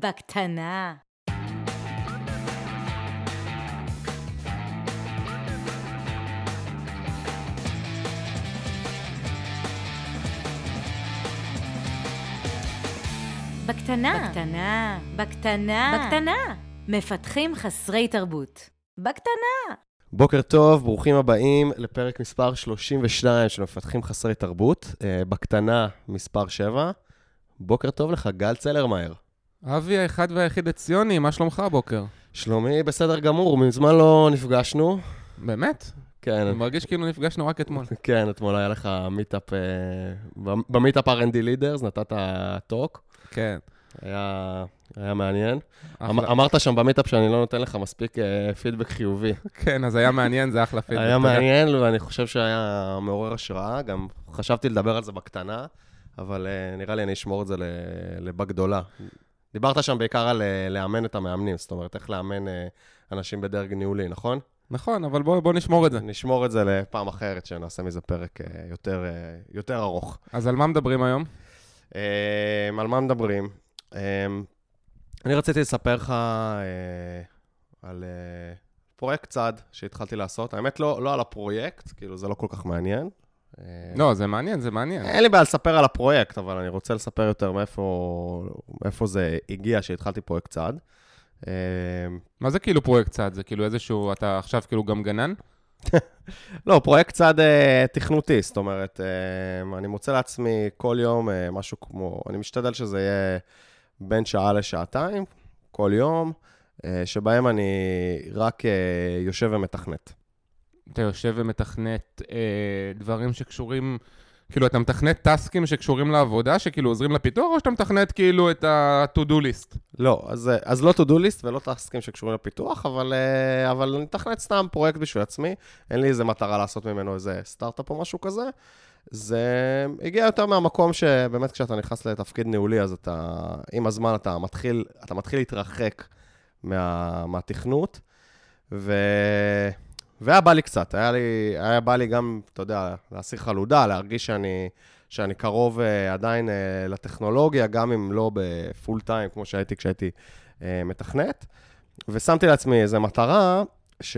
בקטנה. בקטנה. בקטנה. בקטנה. בקטנה. מפתחים חסרי תרבות. בקטנה. בוקר טוב, ברוכים הבאים לפרק מספר 32 של מפתחים חסרי תרבות, אה, בקטנה מספר 7. בוקר טוב לך, גל צלרמייר. אבי האחד והיחיד הציוני, מה שלומך הבוקר? שלומי בסדר גמור, מזמן לא נפגשנו. באמת? כן, אני מרגיש כאילו נפגשנו רק אתמול. כן, אתמול היה לך meetup, אה, ב meetup R&D Leaders, נתת talk. כן. היה, היה מעניין. אחלה. אמ, אמרת שם ב meetup שאני לא נותן לך מספיק אה, פידבק חיובי. כן, אז היה מעניין, זה אחלה פידבק. היה. מעניין, ואני חושב שהיה מעורר השראה. גם חשבתי לדבר על זה בקטנה, אבל אה, נראה לי אני אשמור את זה ל- לבגדולה. דיברת שם בעיקר על אה, לאמן את המאמנים, זאת אומרת, איך לאמן אה, אנשים בדרג ניהולי, נכון? נכון, אבל בוא בוא נשמור את זה. נשמור את זה לפעם אחרת, שנעשה מזה פרק אה, יותר, יותר ארוך. אז על מה מדברים היום? על מה מדברים? אני רציתי לספר לך על פרויקט צעד שהתחלתי לעשות. האמת, לא, לא על הפרויקט, כאילו זה לא כל כך מעניין. אה, לא, זה מעניין, זה מעניין. אין לי בעיה לספר על הפרויקט, אבל אני רוצה לספר יותר מאיפה, זה הגיע שהתחלתי פרויקט צעד. אה, מה זה כאילו פרויקט צעד? זה כאילו איזשהו, אתה עכשיו כאילו גם גנן? לא, פרויקט צעד אה, תכנותי, זאת אומרת, אה, אני מוצא לעצמי כל יום אה, משהו כמו, אני משתדל שזה יהיה בין שעה לשעתיים, כל יום, אה, שבהם אני רק אה, יושב ומתכנת. אתה יושב ומתכנת אה, דברים שקשורים, כאילו, אתה מתכנת טסקים שקשורים לעבודה, שכאילו עוזרים לפיתוח, או שאתה מתכנת כאילו את ה-to-do list? לא, אז, אה, אז לא to do list ולא טסקים שקשורים לפיתוח, אבל, אה, אבל אני מתכנת סתם פרויקט בשביל עצמי, אין לי איזה מטרה לעשות ממנו איזה סטארט-אפ או משהו כזה. זה הגיע יותר מהמקום שבאמת כשאתה נכנס לתפקיד ניהולי, אז אתה, עם הזמן אתה מתחיל, אתה מתחיל להתרחק מה, מהתכנות, ו... והיה בא לי קצת, היה, לי, היה בא לי גם, אתה יודע, להסיר חלודה, להרגיש שאני, שאני קרוב uh, עדיין uh, לטכנולוגיה, גם אם לא בפול טיים, כמו שהייתי כשהייתי uh, מתכנת. ושמתי לעצמי איזו מטרה, ש...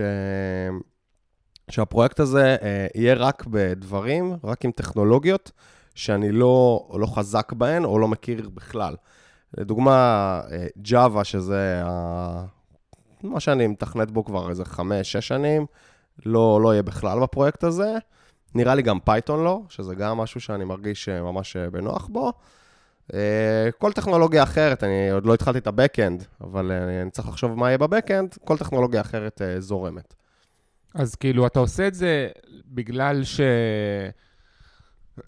שהפרויקט הזה uh, יהיה רק בדברים, רק עם טכנולוגיות, שאני לא, לא חזק בהן או לא מכיר בכלל. לדוגמה, Java, שזה. מה שאני מתכנת בו כבר איזה חמש, שש שנים, לא, לא יהיה בכלל בפרויקט הזה. נראה לי גם Python לא, שזה גם משהו שאני מרגיש אה, ממש אה, בנוח בו. אה, כל טכנולוגיה אחרת, אני עוד לא התחלתי את ה backend, אבל אני צריך לחשוב מה יהיה ב backend, כל טכנולוגיה אחרת זורמת. אז כאילו, אתה עושה את זה בגלל ש...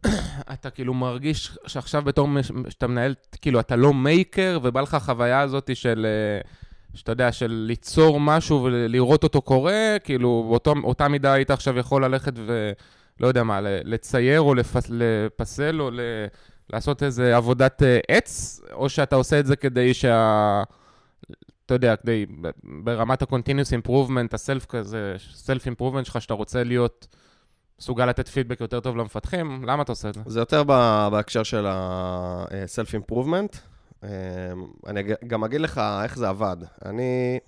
אתה כאילו מרגיש שעכשיו בתור שאתה מנהל, כאילו, אתה לא מייקר, ובא לך החוויה הזאת של, אה, שאתה יודע, של ליצור משהו ולראות אותו קורה, כאילו, באותה מידה היית עכשיו יכול ללכת ו... לא יודע מה, לצייר או לפס, לפסל או ל... לעשות איזה עבודת אה, עץ, או שאתה עושה את זה כדי שה... אתה יודע, כדי, ברמת ה-continuous improvement, ה-self כזה, self improvement שלך, שאתה רוצה להיות מסוגל לתת פידבק יותר טוב למפתחים, למה אתה עושה את זה? זה יותר בהקשר של ה-self improvement. אה, אני גם אגיד לך איך זה עבד. אני,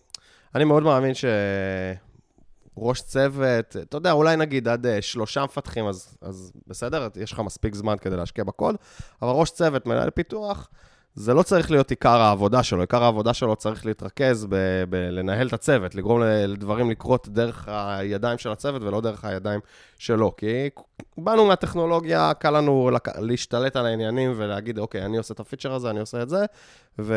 אני מאוד מאמין שראש צוות, אתה יודע, אולי נגיד עד אה, שלושה מפתחים, אז, אז בסדר, יש לך מספיק זמן כדי להשקיע בקוד, אבל ראש צוות, מנהל פיתוח, זה לא צריך להיות עיקר העבודה שלו. עיקר העבודה שלו צריך להתרכז בלנהל את הצוות, לגרום לדברים לקרות דרך הידיים של הצוות ולא דרך הידיים שלו. כי באנו מהטכנולוגיה, קל לנו להשתלט על העניינים ולהגיד, אוקיי, אני עושה את הפיצ'ר הזה, אני עושה את זה, ו...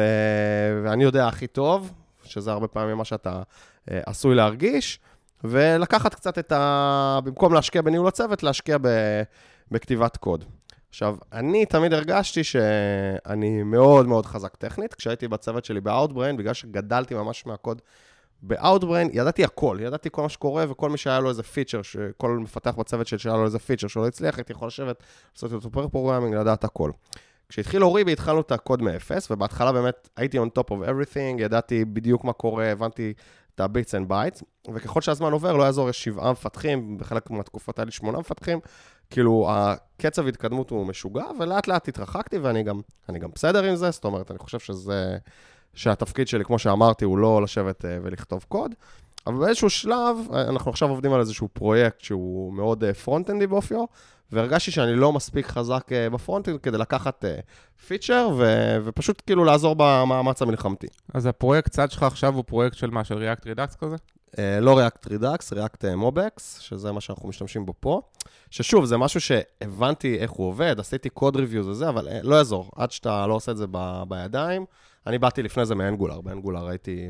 ואני יודע הכי טוב, שזה הרבה פעמים מה שאתה אה, עשוי להרגיש, ולקחת קצת את ה... במקום להשקיע בניהול הצוות, להשקיע ב... בכתיבת קוד. עכשיו, אני תמיד הרגשתי שאני מאוד מאוד חזק טכנית. כשהייתי בצוות שלי ב-Outbrain, בגלל שגדלתי ממש מהקוד ב-Outbrain, ידעתי הכל, ידעתי כל מה שקורה, וכל מי שהיה לו איזה feature, כל מפתח בצוות שלי שהיה לו איזה feature שלא הצליח, הייתי יכול לשבת, לעשות אותו pair programming, לדעת הכל. כשהתחיל Oribi, התחלנו את הקוד מאפס, ובהתחלה באמת הייתי on top of everything, ידעתי בדיוק מה קורה, הבנתי את ה-bits and bytes, וככל שהזמן עובר, לא יעזור, יש שבעה מפתחים, בחלק מהתקופות היה לי שמונה מפתחים, כאילו, הקצב התקדמות הוא משוגע, ולאט לאט התרחקתי, ואני גם, גם בסדר עם זה, זאת אומרת, אני חושב שזה, שהתפקיד שלי, כמו שאמרתי, הוא לא לשבת אה, ולכתוב קוד, אבל באיזשהו שלב, אנחנו עכשיו עובדים על איזשהו פרויקט שהוא מאוד פרונט-אנדי באופיו, והרגשתי שאני לא מספיק חזק ב frontend כדי לקחת feature, ו- ופשוט כאילו לעזור במאמץ המלחמתי. אז הפרויקט צד שלך עכשיו הוא פרויקט של מה, של React Redux כזה? אה, לא React Redux, React MobX, שזה מה שאנחנו משתמשים בו פה. ששוב, זה משהו שהבנתי איך הוא עובד, עשיתי code reviews וזה, אבל לא יעזור, עד שאתה לא עושה את זה ב- בידיים. אני באתי לפני זה מ Angular, ב Angular הייתי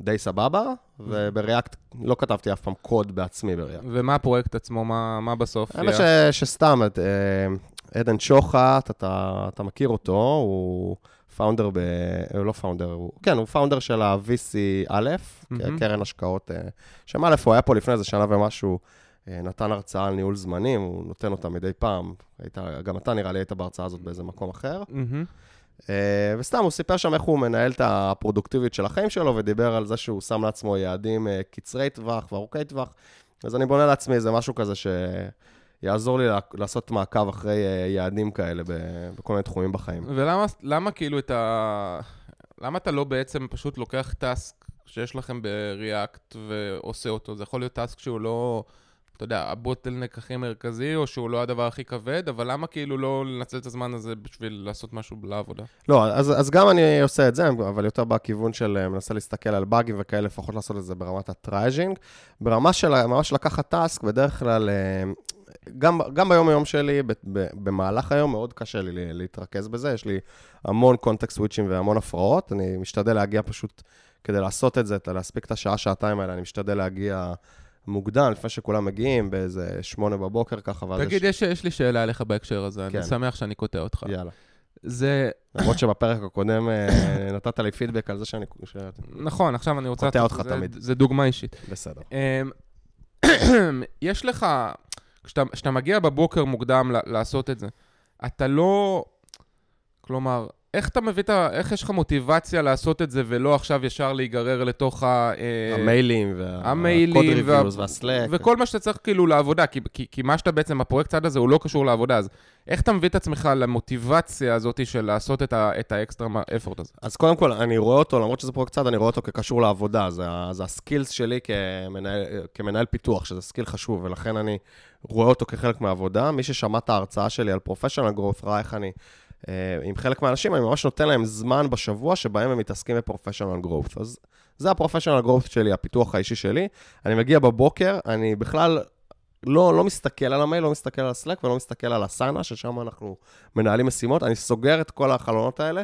די סבבה, וב React לא כתבתי אף פעם קוד בעצמי ב React. ומה הפרויקט עצמו, מה, מה בסוף? האמת ש, שסתם, את, אה, עדן שוחט, אתה, אתה מכיר אותו, הוא founder ב... הוא לא founder, הוא... כן, הוא founder של ה-VC א', mm-hmm. קרן השקעות, אה, שם א', הוא היה פה לפני איזה שנה ומשהו, אה, נתן הרצאה על ניהול זמנים, הוא נותן אותה מדי פעם. היית, גם אתה נראה לי היית בהרצאה הזאת באיזה מקום אחר. Mm-hmm. אה, וסתם, הוא סיפר שם איך הוא מנהל את הפרודוקטיביות של החיים שלו, ודיבר על זה שהוא שם לעצמו יעדים אה, קצרי טווח וארוכי טווח. אז אני בונה לעצמי איזה משהו כזה שיעזור לי לעשות מעקב אחרי אה, יעדים כאלה בכל מיני תחומים בחיים. ולמה כאילו את ה... למה אתה לא בעצם פשוט לוקח טאסק שיש לכם ב-React ועושה אותו? זה יכול להיות טאסק שהוא לא... אתה יודע, ה bottleneck הכי מרכזי, או שהוא לא הדבר הכי כבד, אבל למה כאילו לא לנצל את הזמן הזה בשביל לעשות משהו לעבודה? לא, אז, אז גם אני עושה את זה, אבל יותר בכיוון של אה, מנסה להסתכל על באגים וכאלה, לפחות לעשות את זה ברמת ה triaging. ברמה של ממש לקחת task, בדרך כלל, אה, גם, גם ביום-יום שלי, ב, ב, במהלך היום, מאוד קשה לי להתרכז בזה, יש לי המון context סוויצ'ים והמון הפרעות, אני משתדל להגיע פשוט, כדי לעשות את זה, להספיק את השעה-שעתיים האלה, אני משתדל להגיע... מוקדם, לפני שכולם מגיעים, באיזה שמונה בבוקר ככה. תגיד, יש, יש לי שאלה אליך בהקשר הזה, כן. אני שמח שאני קוטע אותך. יאללה. זה... למרות שבפרק הקודם אה, נתת לי פידבק על זה שאני... נכון, עכשיו אני רוצה... קוטע אותך תמיד. זה דוגמה אישית. בסדר. אמ, יש לך, כשאתה מגיע בבוקר מוקדם לעשות את זה, אתה לא... כלומר, איך אתה מביא את ה... איך יש לך מוטיבציה לעשות את זה ולא עכשיו ישר להיגרר לתוך ה... אה, המיילים, וה code reviews וה Slack. וכל מה שאתה צריך כאילו לעבודה, כי, כי, כי מה שאתה בעצם, הפרויקט צד הזה הוא לא קשור לעבודה, אז איך אתה מביא את עצמך למוטיבציה הזאת של לעשות את, ה, את ה extra effort הזה? אז קודם כל, אני רואה אותו, למרות שזה פרויקט צד, אני רואה אותו כקשור לעבודה. זה, זה ה skills שלי כמנהל, כמנהל פיתוח, שזה skill חשוב, ולכן אני רואה אותו כחלק מהעבודה. מי ששמע את ההרצאה שלי על פרופשיונל גרוס, ראה איך אני... אה, עם חלק מהאנשים, אני ממש נותן להם זמן בשבוע שבהם הם מתעסקים בפרופשיונל גרואות. אז זה הפרופשיונל גרואות שלי, הפיתוח האישי שלי. אני מגיע בבוקר, אני בכלל לא, לא מסתכל על המייל, לא מסתכל על הסלק ולא מסתכל על הסאנה, ששם אנחנו מנהלים משימות. אני סוגר את כל החלונות האלה.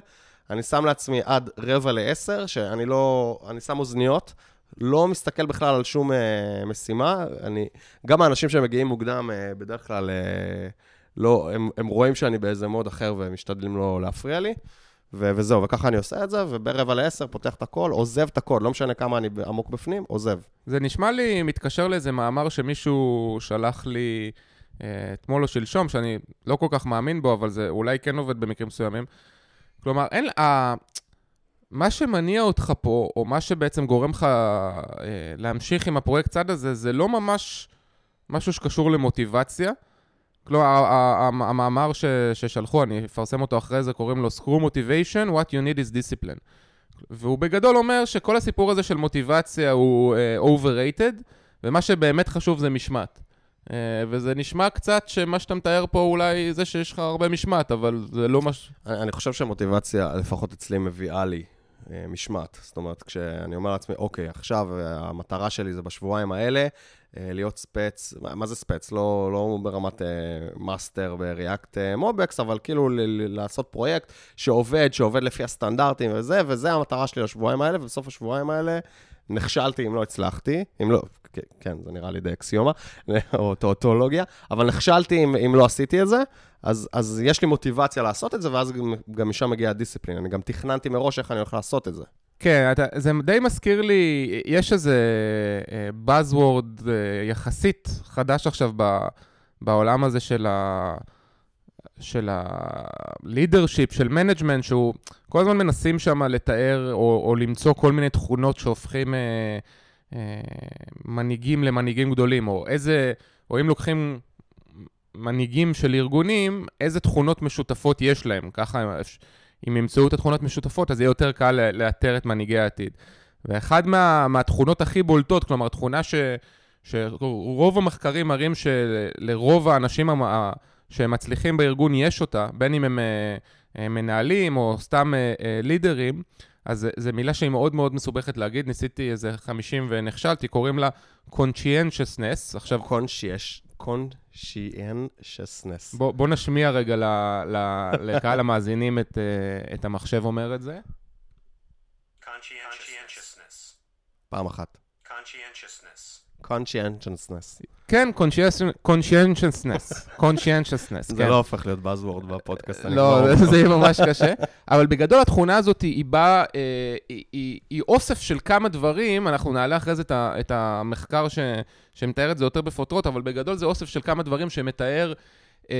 אני שם לעצמי עד רבע לעשר, שאני לא... אני שם אוזניות. לא מסתכל בכלל על שום uh, משימה. אני, גם האנשים שמגיעים מוקדם, uh, בדרך כלל uh, לא, הם, הם רואים שאני באיזה מוד אחר ומשתדלים לא להפריע לי, ו- וזהו, וככה אני עושה את זה, וברבע לעשר פותח את הכל, עוזב את הקוד, לא משנה כמה אני עמוק בפנים, עוזב. זה נשמע לי מתקשר לאיזה מאמר שמישהו שלח לי אה, אתמול או שלשום, שאני לא כל כך מאמין בו, אבל זה אולי כן עובד במקרים מסוימים. כלומר, אין... אה, מה שמניע אותך פה, או מה שבעצם גורם לך אה, להמשיך עם הפרויקט צד הזה, זה לא ממש משהו שקשור למוטיבציה. כלומר, המאמר ששלחו, אני אפרסם אותו אחרי זה, קוראים לו Screw Motivation, What you need is discipline. והוא בגדול אומר שכל הסיפור הזה של מוטיבציה הוא uh, overrated, ומה שבאמת חשוב זה משמעת. Uh, וזה נשמע קצת שמה שאתה מתאר פה אולי זה שיש לך הרבה משמעת, אבל זה לא מש... אני, אני חושב שמוטיבציה, לפחות אצלי, מביאה לי אה, משמעת. זאת אומרת, כשאני אומר לעצמי, אוקיי, עכשיו המטרה שלי זה בשבועיים האלה, להיות ספץ, מה זה ספץ? לא, לא ברמת אה, master ב React MobX, אבל כאילו לעשות פרויקט שעובד, שעובד לפי הסטנדרטים וזה, וזה המטרה שלי לשבועיים האלה, ובסוף השבועיים האלה נכשלתי אם לא הצלחתי, אם לא, כן, זה נראה לי די אקסיומה, או טאוטולוגיה, אבל נכשלתי אם, אם לא עשיתי את זה, אז, אז יש לי מוטיבציה לעשות את זה, ואז גם, משם מגיע הדיסציפלין. אני גם תכננתי מראש איך אני הולך לעשות את זה. כן, אתה, זה די מזכיר לי, יש איזה Buzzword uh, uh, יחסית חדש עכשיו ב, בעולם הזה של ה... של ה-leadership, של management, שהוא כל הזמן מנסים שם לתאר או, או למצוא כל מיני תכונות שהופכים אה, אה, מנהיגים למנהיגים גדולים, או איזה, או אם לוקחים מנהיגים של ארגונים, איזה תכונות משותפות יש להם. ככה אם ימצאו את התכונות משותפות, אז יהיה יותר קל לאתר את מנהיגי העתיד. ואחד מה, מהתכונות הכי בולטות, כלומר, תכונה ש, שרוב המחקרים מראים שלרוב האנשים המ, שמצליחים בארגון יש אותה, בין אם הם אה, מנהלים או סתם לידרים, אז זו מילה שהיא מאוד מאוד מסובכת להגיד, ניסיתי איזה 50 ונכשלתי, קוראים לה conscientiousness. עכשיו... conscientiousness. בוא, בוא נשמיע רגע ל, ל, לקהל המאזינים את, אה, את המחשב אומר את זה. פעם אחת. conscientiousness. Conscientiousness. כן, conscientiousness, conscientiousness, זה כן. לא הופך להיות buzzword בפודקאסט. לא, זה יהיה ממש קשה. אבל בגדול התכונה הזאת היא באה, אה, היא אוסף של כמה דברים, אנחנו נעלה אחרי זה את המחקר שמתאר את זה יותר בפרוטרוט, אבל בגדול זה אוסף של כמה דברים שמתאר אה,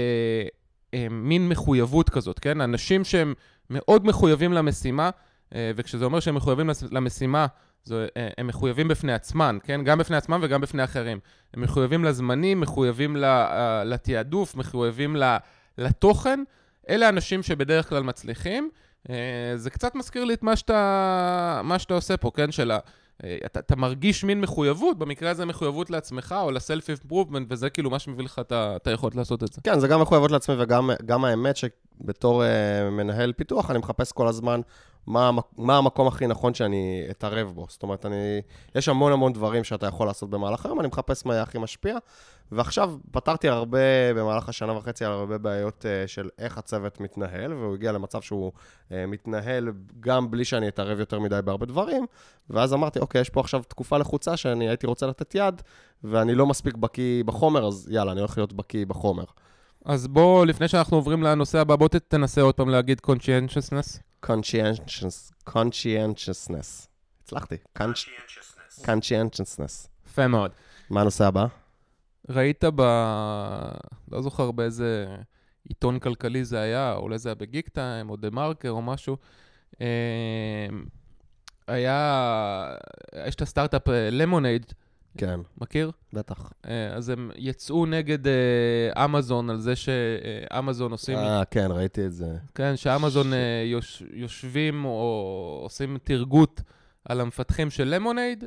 אה, מין מחויבות כזאת, כן? אנשים שהם מאוד מחויבים למשימה, וכשזה אומר שהם מחויבים למשימה, זה, אה, הם מחויבים בפני עצמם, כן? גם בפני עצמם וגם בפני אחרים. הם מחויבים לזמנים, מחויבים אה, לתעדוף, מחויבים לתוכן. אלה אנשים שבדרך כלל מצליחים. אה, זה קצת מזכיר לי את מה שאתה, מה שאתה עושה פה, כן? של ה... אתה, אתה מרגיש מין מחויבות, במקרה הזה מחויבות לעצמך או לסלף אימפרובמנט, וזה כאילו מה שמביא לך את היכולת לעשות את זה. כן, זה גם מחויבות לעצמי וגם האמת שבתור uh, מנהל פיתוח, אני מחפש כל הזמן מה, מה המקום הכי נכון שאני אתערב בו. זאת אומרת, אני, יש המון המון דברים שאתה יכול לעשות במהלך היום, אני מחפש מה הכי משפיע. ועכשיו פתרתי הרבה, במהלך השנה וחצי, הרבה בעיות uh, של איך הצוות מתנהל, והוא הגיע למצב שהוא uh, מתנהל גם בלי שאני אתערב יותר מדי בהרבה דברים. ואז אמרתי, אוקיי, יש פה עכשיו תקופה לחוצה שאני הייתי רוצה לתת יד, ואני לא מספיק בקיא בחומר, אז יאללה, אני הולך להיות בקיא בחומר. אז בוא, לפני שאנחנו עוברים לנושא הבא, בוא תנסה עוד פעם להגיד conscientiousness. Conscientiousness. הצלחתי. conscientiousness. יפה מאוד. מה הנושא הבא? ראית ב... לא זוכר באיזה עיתון כלכלי זה היה, אולי זה היה בגיק טיים או דה מרקר או משהו. אמ, היה, יש את הסטארט-אפ למונייד. כן. מכיר? בטח. אה, אז הם יצאו נגד אה, אמזון על זה שאמזון עושים... אה, כן, ראיתי את זה. כן, שאמזון ש... אה, יוש... יושבים או עושים תרגות על המפתחים של למונייד.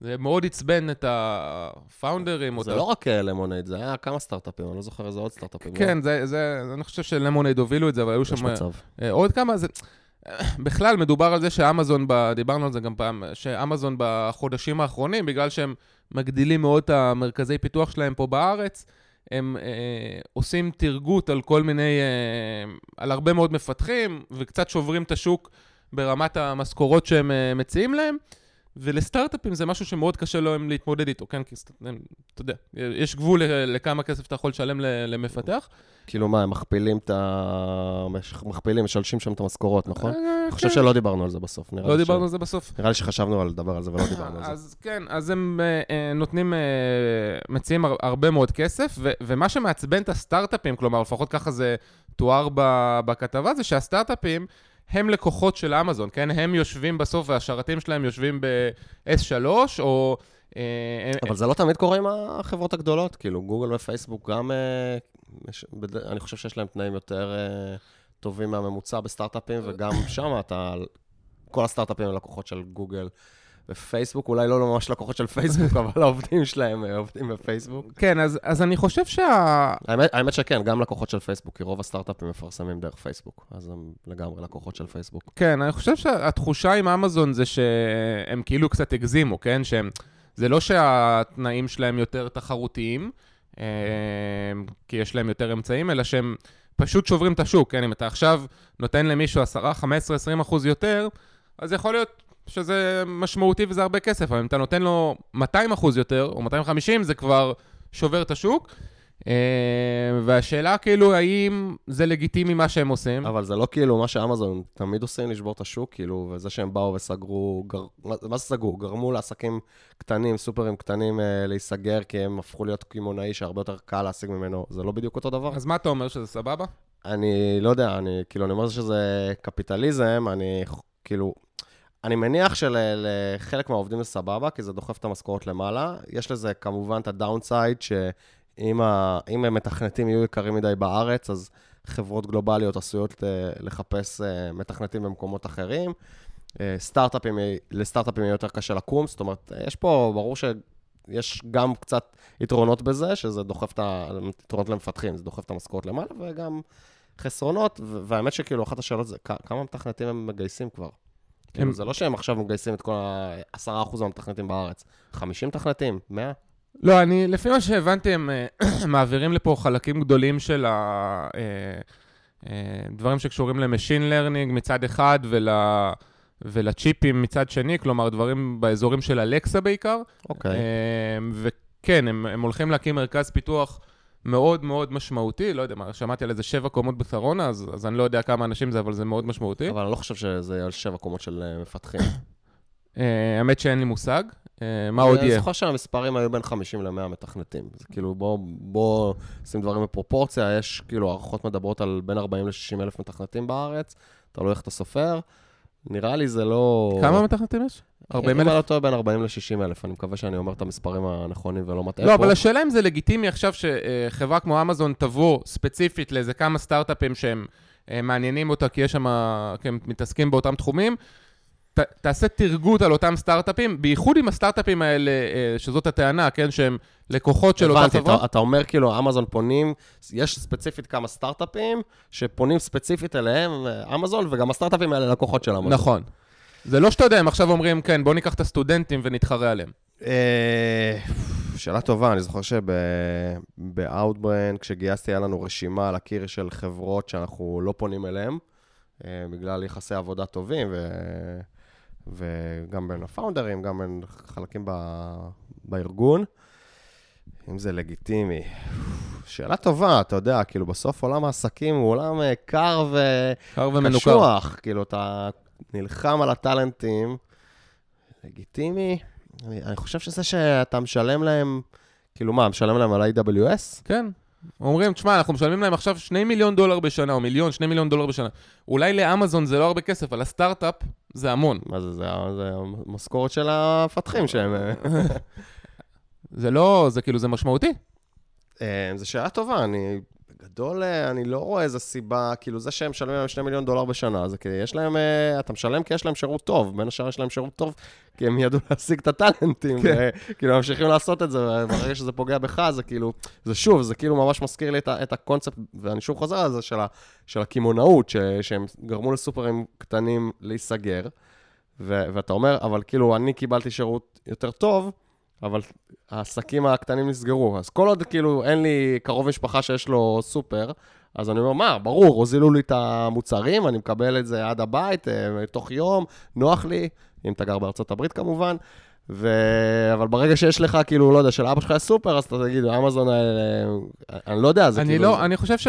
זה מאוד עצבן את הפאונדרים. זה לא רק למונייד, זה היה כמה סטארט-אפים, אני לא זוכר איזה עוד סטארט-אפים. כן, לא? זה, זה, אני חושב שלמונייד הובילו את זה, אבל היו שם... יש מצב. עוד כמה, זה... בכלל, מדובר על זה שאמזון, ב... דיברנו על זה גם פעם, שאמזון בחודשים האחרונים, בגלל שהם מגדילים מאוד את המרכזי פיתוח שלהם פה בארץ, הם אה, עושים תרגות על כל מיני, אה, על הרבה מאוד מפתחים, וקצת שוברים את השוק ברמת המשכורות שהם אה, מציעים להם. ולסטארט-אפים זה משהו שמאוד קשה להם להתמודד איתו, כן? כי אתה יודע, יש גבול לכמה כסף אתה יכול לשלם למפתח. כאילו מה, הם מכפילים את ה... מכפילים, משלשים שם את המשכורות, נכון? אה, אני חושב כן. שלא דיברנו על זה בסוף. לא דיברנו על זה בסוף. נראה לי שחשבנו על לדבר על זה ולא דיברנו על זה. אז כן, אז הם אה, אה, נותנים, מציעים הרבה מאוד כסף, ומה שמעצבן את הסטארט-אפים, כלומר, לפחות ככה זה תואר בכתבה, זה שהסטארט-אפים... הם לקוחות של אמזון, כן? הם יושבים בסוף והשרתים שלהם יושבים ב-S3 או... אה, אבל זה לא תמיד קורה עם החברות הגדולות, כאילו גוגל ופייסבוק גם, אה, אני חושב שיש להם תנאים יותר אה, טובים מהממוצע בסטארט-אפים, וגם שם אתה, כל הסטארט-אפים הם לקוחות של גוגל. בפייסבוק, אולי לא ממש לקוחות של פייסבוק, אבל העובדים שלהם אה, עובדים בפייסבוק. כן, אז, אז אני חושב שה... האמת, האמת שכן, גם לקוחות של פייסבוק, כי רוב הסטארט-אפים מפרסמים דרך פייסבוק, אז הם לגמרי לקוחות של פייסבוק. כן, אני חושב שהתחושה עם אמזון זה שהם כאילו קצת הגזימו, כן? שהם... זה לא שהתנאים שלהם יותר תחרותיים, אה, כי יש להם יותר אמצעים, אלא שהם פשוט שוברים את השוק, כן? אם אתה עכשיו נותן למישהו 10, 15, 20 אחוז יותר, אז יכול להיות שזה משמעותי וזה הרבה כסף, אבל אם אתה נותן לו 200 אחוז יותר, או 250, זה כבר שובר את השוק. אה, והשאלה כאילו, האם זה לגיטימי מה שהם עושים? אבל זה לא כאילו מה שאמזון תמיד עושים, לשבור את השוק, כאילו, וזה שהם באו וסגרו, גר... מה זה סגרו? גרמו לעסקים קטנים, סופרים קטנים אה, להיסגר, כי הם הפכו להיות קמעונאי שהרבה יותר קל להשיג ממנו, זה לא בדיוק אותו דבר? אז מה אתה אומר, שזה סבבה? אני לא יודע, אני כאילו, אני אומר שזה קפיטליזם, אני כאילו... אני מניח שלחלק מהעובדים זה סבבה, כי זה דוחף את המשכורת למעלה. יש לזה כמובן את הדאונסייד, שאם ה... המתכנתים יהיו יקרים מדי בארץ, אז חברות גלובליות עשויות אה, לחפש אה, מתכנתים במקומות אחרים. אה, סטארט-אפים, לסטארט-אפים יהיה יותר קשה לקום, זאת אומרת, יש פה, ברור שיש גם קצת יתרונות בזה, שזה דוחף את ה... יתרונות למפתחים, זה דוחף את המשכורת למעלה, וגם חסרונות, והאמת שכאילו, אחת השאלות זה, כמה מתכנתים הם מגייסים כבר? כאילו, זה לא שהם עכשיו מגייסים את כל ה-10% מהמתכנתים בארץ. 50 מתכנתים? 100? לא, אני, לפי מה שהבנתי, הם מעבירים לפה חלקים גדולים של הדברים שקשורים ל machine learning מצד אחד ול... ולצ'יפים מצד שני, כלומר, דברים באזורים של Alexa בעיקר. אוקיי. Okay. וכן, הם, הם הולכים להקים מרכז פיתוח מאוד מאוד משמעותי, לא יודע מה, שמעתי על איזה שבע קומות בשרונה, אז, אז אני לא יודע כמה אנשים זה, אבל זה מאוד משמעותי. אבל אני לא חושב שזה על שבע קומות של אה, מפתחים. אה, האמת שאין לי מושג. אה, מה עוד יהיה? אני זוכר שהמספרים היו בין 50 ל-100 מתכנתים. זה כאילו, בוא, בוא שים דברים בפרופורציה, יש כאילו הערכות מדברות על בין 40 ל-60 אלף מתכנתים בארץ, תלוי איך אתה סופר. נראה לי זה לא... כמה מתכנתים יש? 40 אלף? אם אני לא טועה בין 40 ל-60 אלף, אני מקווה שאני אומר את המספרים הנכונים ולא מטעה לא, פה. לא, אבל השאלה אם זה לגיטימי עכשיו שחברה כמו אמזון תבוא ספציפית לאיזה כמה סטארט-אפים שהם אה, מעניינים אותה, כי יש שם, כי הם מתעסקים באותם תחומים, ת, תעשה תרגות על אותם סטארט-אפים, בייחוד עם הסטארט-אפים האלה, אה, שזאת הטענה, כן, שהם לקוחות של אותה חברה. הבנתי, אתה אומר כאילו, אמזון פונים, יש ספציפית כמה סטארט-אפים, שפונים ספציפית אליהם, אה, אמזון, וגם הסטארט-אפים האלה לקוחות של אמזון. נכון. זה לא שאתה יודע, הם עכשיו אומרים, כן, בוא ניקח את הסטודנטים ונתחרה עליהם. אה, שאלה טובה, אני זוכר שב-Outbrain, כשגייסתי, היה לנו רשימה על הקיר של חברות שאנחנו לא פונים אליהן, בגלל יחסי עבודה טובים, ו... וגם בין הפאונדרים, גם בין חלקים ב... בארגון. אם זה לגיטימי. שאלה טובה, אתה יודע, כאילו בסוף עולם העסקים הוא עולם אה, קר ו... קר ומנוכר. כאילו, אתה נלחם על הטאלנטים. לגיטימי? אני, אני חושב שזה שאתה משלם להם, כאילו מה, משלם להם על AWS? כן. אומרים, תשמע, אנחנו משלמים להם עכשיו 2 מיליון דולר בשנה, או מיליון, 2 מיליון דולר בשנה. אולי לאמזון זה לא הרבה כסף, אבל הסטארט-אפ זה המון. מה זה, זה, זה המשכורת של המפתחים שהם... אה, זה לא, זה כאילו, זה משמעותי. אה, זו שאלה טובה, אני בגדול, אה, אני לא רואה איזה סיבה, כאילו זה שהם משלמים להם 2 מיליון דולר בשנה, זה כי יש להם, אתה משלם כי יש להם שירות טוב, בין השאר יש להם שירות טוב, כי הם ידעו להשיג את הטאלנטים, כן. וכאילו ממשיכים לעשות את זה, וברגע שזה פוגע בך, זה כאילו, זה שוב, זה כאילו ממש מזכיר לי את, את הקונספט, ואני שוב חוזר על זה, של, ה, של הקמעונאות, שהם גרמו לסופרים קטנים להיסגר, ו, ואתה אומר, אבל כאילו, אני קיבלתי שירות יותר טוב, אבל העסקים הקטנים נסגרו. אז כל עוד כאילו אין לי קרוב משפחה שיש לו סופר, אז אני אומר, מה, ברור, הוזילו לי את המוצרים, אני מקבל את זה עד הבית, אה, תוך יום, נוח לי, אם אתה גר בארצות הברית כמובן. ו... אבל ברגע שיש לך, כאילו, לא יודע, של אבא שלך יש סופר, אז אתה תגיד, אמזון האלה, אני לא יודע, זה אני כאילו... לא, אני חושב ש...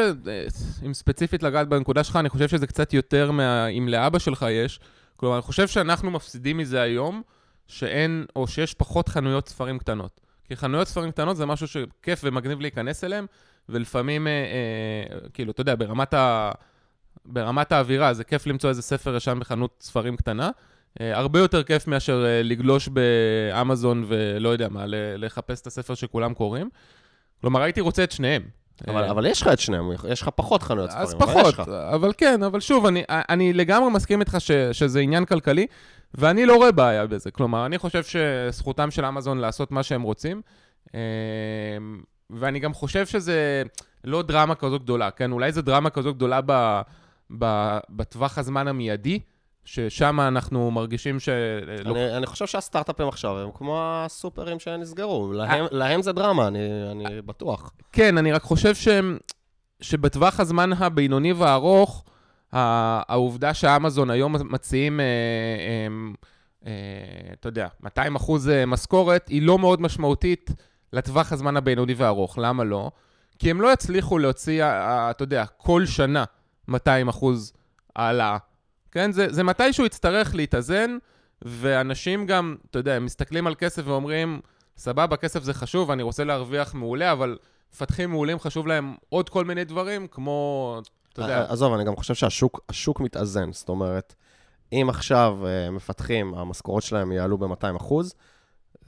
אם ספציפית לגעת בנקודה שלך, אני חושב שזה קצת יותר מה... אם לאבא שלך יש. כלומר, אני חושב שאנחנו מפסידים מזה היום, שאין, או שיש פחות חנויות ספרים קטנות. כי חנויות ספרים קטנות זה משהו שכיף ומגניב להיכנס אליהם, ולפעמים, אה, אה, כאילו, אתה יודע, ברמת, ה, ברמת האווירה, זה כיף למצוא איזה ספר ישן בחנות ספרים קטנה. אה, הרבה יותר כיף מאשר אה, לגלוש באמזון ולא יודע מה, לחפש את הספר שכולם קוראים. כלומר, הייתי רוצה את שניהם. אבל, אה, אבל יש לך את שניהם, יש לך פחות חנויות ספרים. אז פחות, אבל, אבל כן, אבל שוב, אני, אני לגמרי מסכים איתך ש, שזה עניין כלכלי, ואני לא רואה בעיה בזה. כלומר, אני חושב שזכותם של אמזון לעשות מה שהם רוצים, ואני גם חושב שזה לא דרמה כזו גדולה, כן? אולי זו דרמה כזו גדולה ב, ב, בטווח הזמן המיידי, ששם אנחנו מרגישים ש... אני, אני חושב שהסטארט-אפים עכשיו הם כמו הסופרים שנסגרו, להם, להם זה דרמה, אני, אני בטוח. כן, אני רק חושב ש... שבטווח הזמן הבינוני והארוך, העובדה שאמזון היום מציעים, אה, אה, אה, אתה יודע, 200 אחוז משכורת, היא לא מאוד משמעותית לטווח הזמן הבינוני והארוך. למה לא? כי הם לא יצליחו להוציא, אתה יודע, כל שנה 200 אחוז העלאה. כן? זה, זה מתי שהוא יצטרך להתאזן, ואנשים גם, אתה יודע, הם מסתכלים על כסף ואומרים, סבבה, כסף זה חשוב, אני רוצה להרוויח מעולה, אבל מפתחים מעולים חשוב להם עוד כל מיני דברים, כמו, אתה יודע... עזוב, אני גם חושב שהשוק מתאזן, זאת אומרת, אם עכשיו uh, מפתחים, המשכורות שלהם יעלו ב-200 אחוז,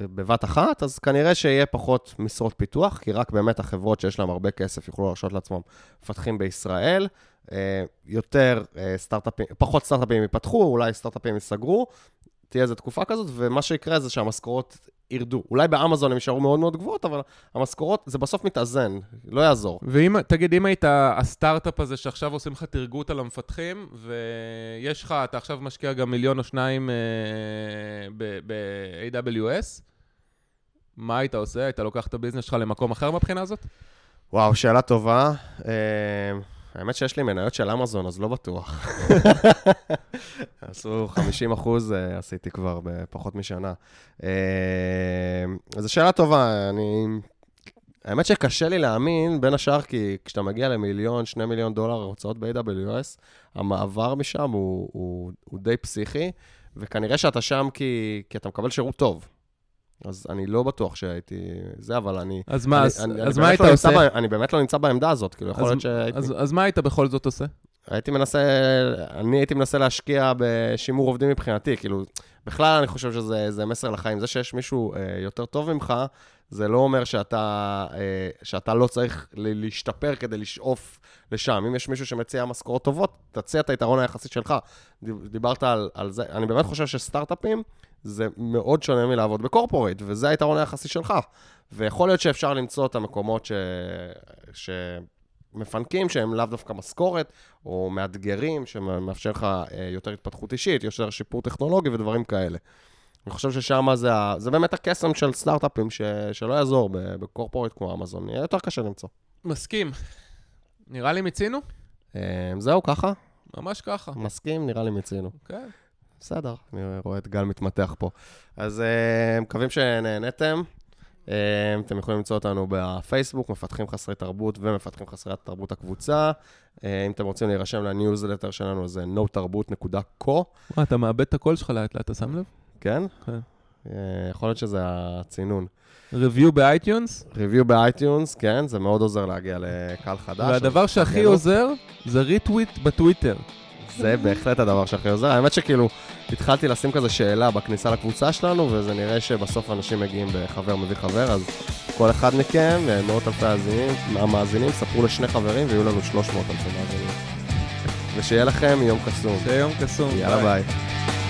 בבת אחת, אז כנראה שיהיה פחות משרות פיתוח, כי רק באמת החברות שיש להן הרבה כסף יוכלו להרשות לעצמם מפתחים בישראל. אה, יותר אה, סטארט-אפים, פחות סטארט-אפים ייפתחו, אולי סטארט-אפים ייסגרו, תהיה איזו תקופה כזאת, ומה שיקרה זה שהמשכורות ירדו. אולי באמזון הם יישארו מאוד מאוד גבוהות, אבל המשכורות, זה בסוף מתאזן, לא יעזור. ואם, תגיד, אם היית הסטארט-אפ הזה שעכשיו עושים לך תרגות על המפתחים, ויש לך, אתה עכשיו משקיע גם מיליון או שניים אה, ב-AWS, מה היית עושה? היית לוקח את הביזנס שלך למקום אחר מהבחינה הזאת? וואו, שאלה טובה. אה, האמת שיש לי מניות של אמזון, אז לא בטוח. עשו 50 אחוז, אה, עשיתי כבר בפחות משנה. אה, זו שאלה טובה, אני... האמת שקשה לי להאמין, בין השאר, כי כשאתה מגיע למיליון, שני מיליון דולר הוצאות ב-AWS, המעבר משם הוא, הוא, הוא די פסיכי, וכנראה שאתה שם כי, כי אתה מקבל שירות טוב. אז אני לא בטוח שהייתי... זה, אבל אני... אז מה, אני, אז, אני, אז אני מה באמת היית לא עושה? ב- אני באמת לא נמצא בעמדה הזאת, כאילו, יכול אז- להיות שהייתי... אז, אז מה היית בכל זאת עושה? הייתי מנסה, אני הייתי מנסה להשקיע בשימור עובדים מבחינתי, כאילו, בכלל אני חושב שזה זה מסר לחיים. זה שיש מישהו אה, יותר טוב ממך, זה לא אומר שאתה, אה, שאתה לא צריך להשתפר כדי לשאוף לשם. אם יש מישהו שמציע משכורות טובות, תציע את היתרון היחסי שלך. דיב- דיברת על, על זה, אני באמת חושב שסטארט-אפים זה מאוד שונה מלעבוד בקורפורט, וזה היתרון היחסי שלך. ויכול להיות שאפשר למצוא את המקומות ש... ש... מפנקים שהם לאו דווקא משכורת, או מאתגרים, שמאפשר לך אה, יותר התפתחות אישית, יותר שיפור טכנולוגי ודברים כאלה. אני חושב ששם זה, ה- זה באמת הקסם של סטארט-אפים, ש, שלא יעזור ב- בקורפורט כמו אמזון, יהיה יותר קשה למצוא. מסכים. נראה לי מיצינו? אה, זהו, ככה? ממש ככה. מסכים, נראה לי מיצינו. כן. בסדר, אני רואה את גל מתמתח פה. אז אה, מקווים שנהנתם. אה, אתם יכולים למצוא אותנו בפייסבוק, מפתחים חסרי תרבות ומפתחים חסרי תרבות הקבוצה. אם אתם רוצים להירשם לניוזלטר שלנו, זה notarbut.co, מה, אתה מאבד את הקול שלך לאט לאט, אתה שם לב? כן? כן. אה, יכול להיות שזה הצינון. review ב iTunes, review ב iTunes, כן, זה מאוד עוזר להגיע לקהל חדש. והדבר שהכי. עוזר זה retweet בטוויטר. זה בהחלט הדבר שהכי עוזר. האמת שכאילו, התחלתי לשים כזה שאלה בכניסה לקבוצה שלנו, וזה נראה שבסוף אנשים מגיעים בחבר מביא חבר, אז כל אחד מכם, מאות אלפי המאזינים, המאזינים, ספרו לשני חברים, ויהיו לנו 300 אלפי מאזינים. ושיהיה לכם יום קסום. זה יום קסום. יאללה ביי. בקטנה.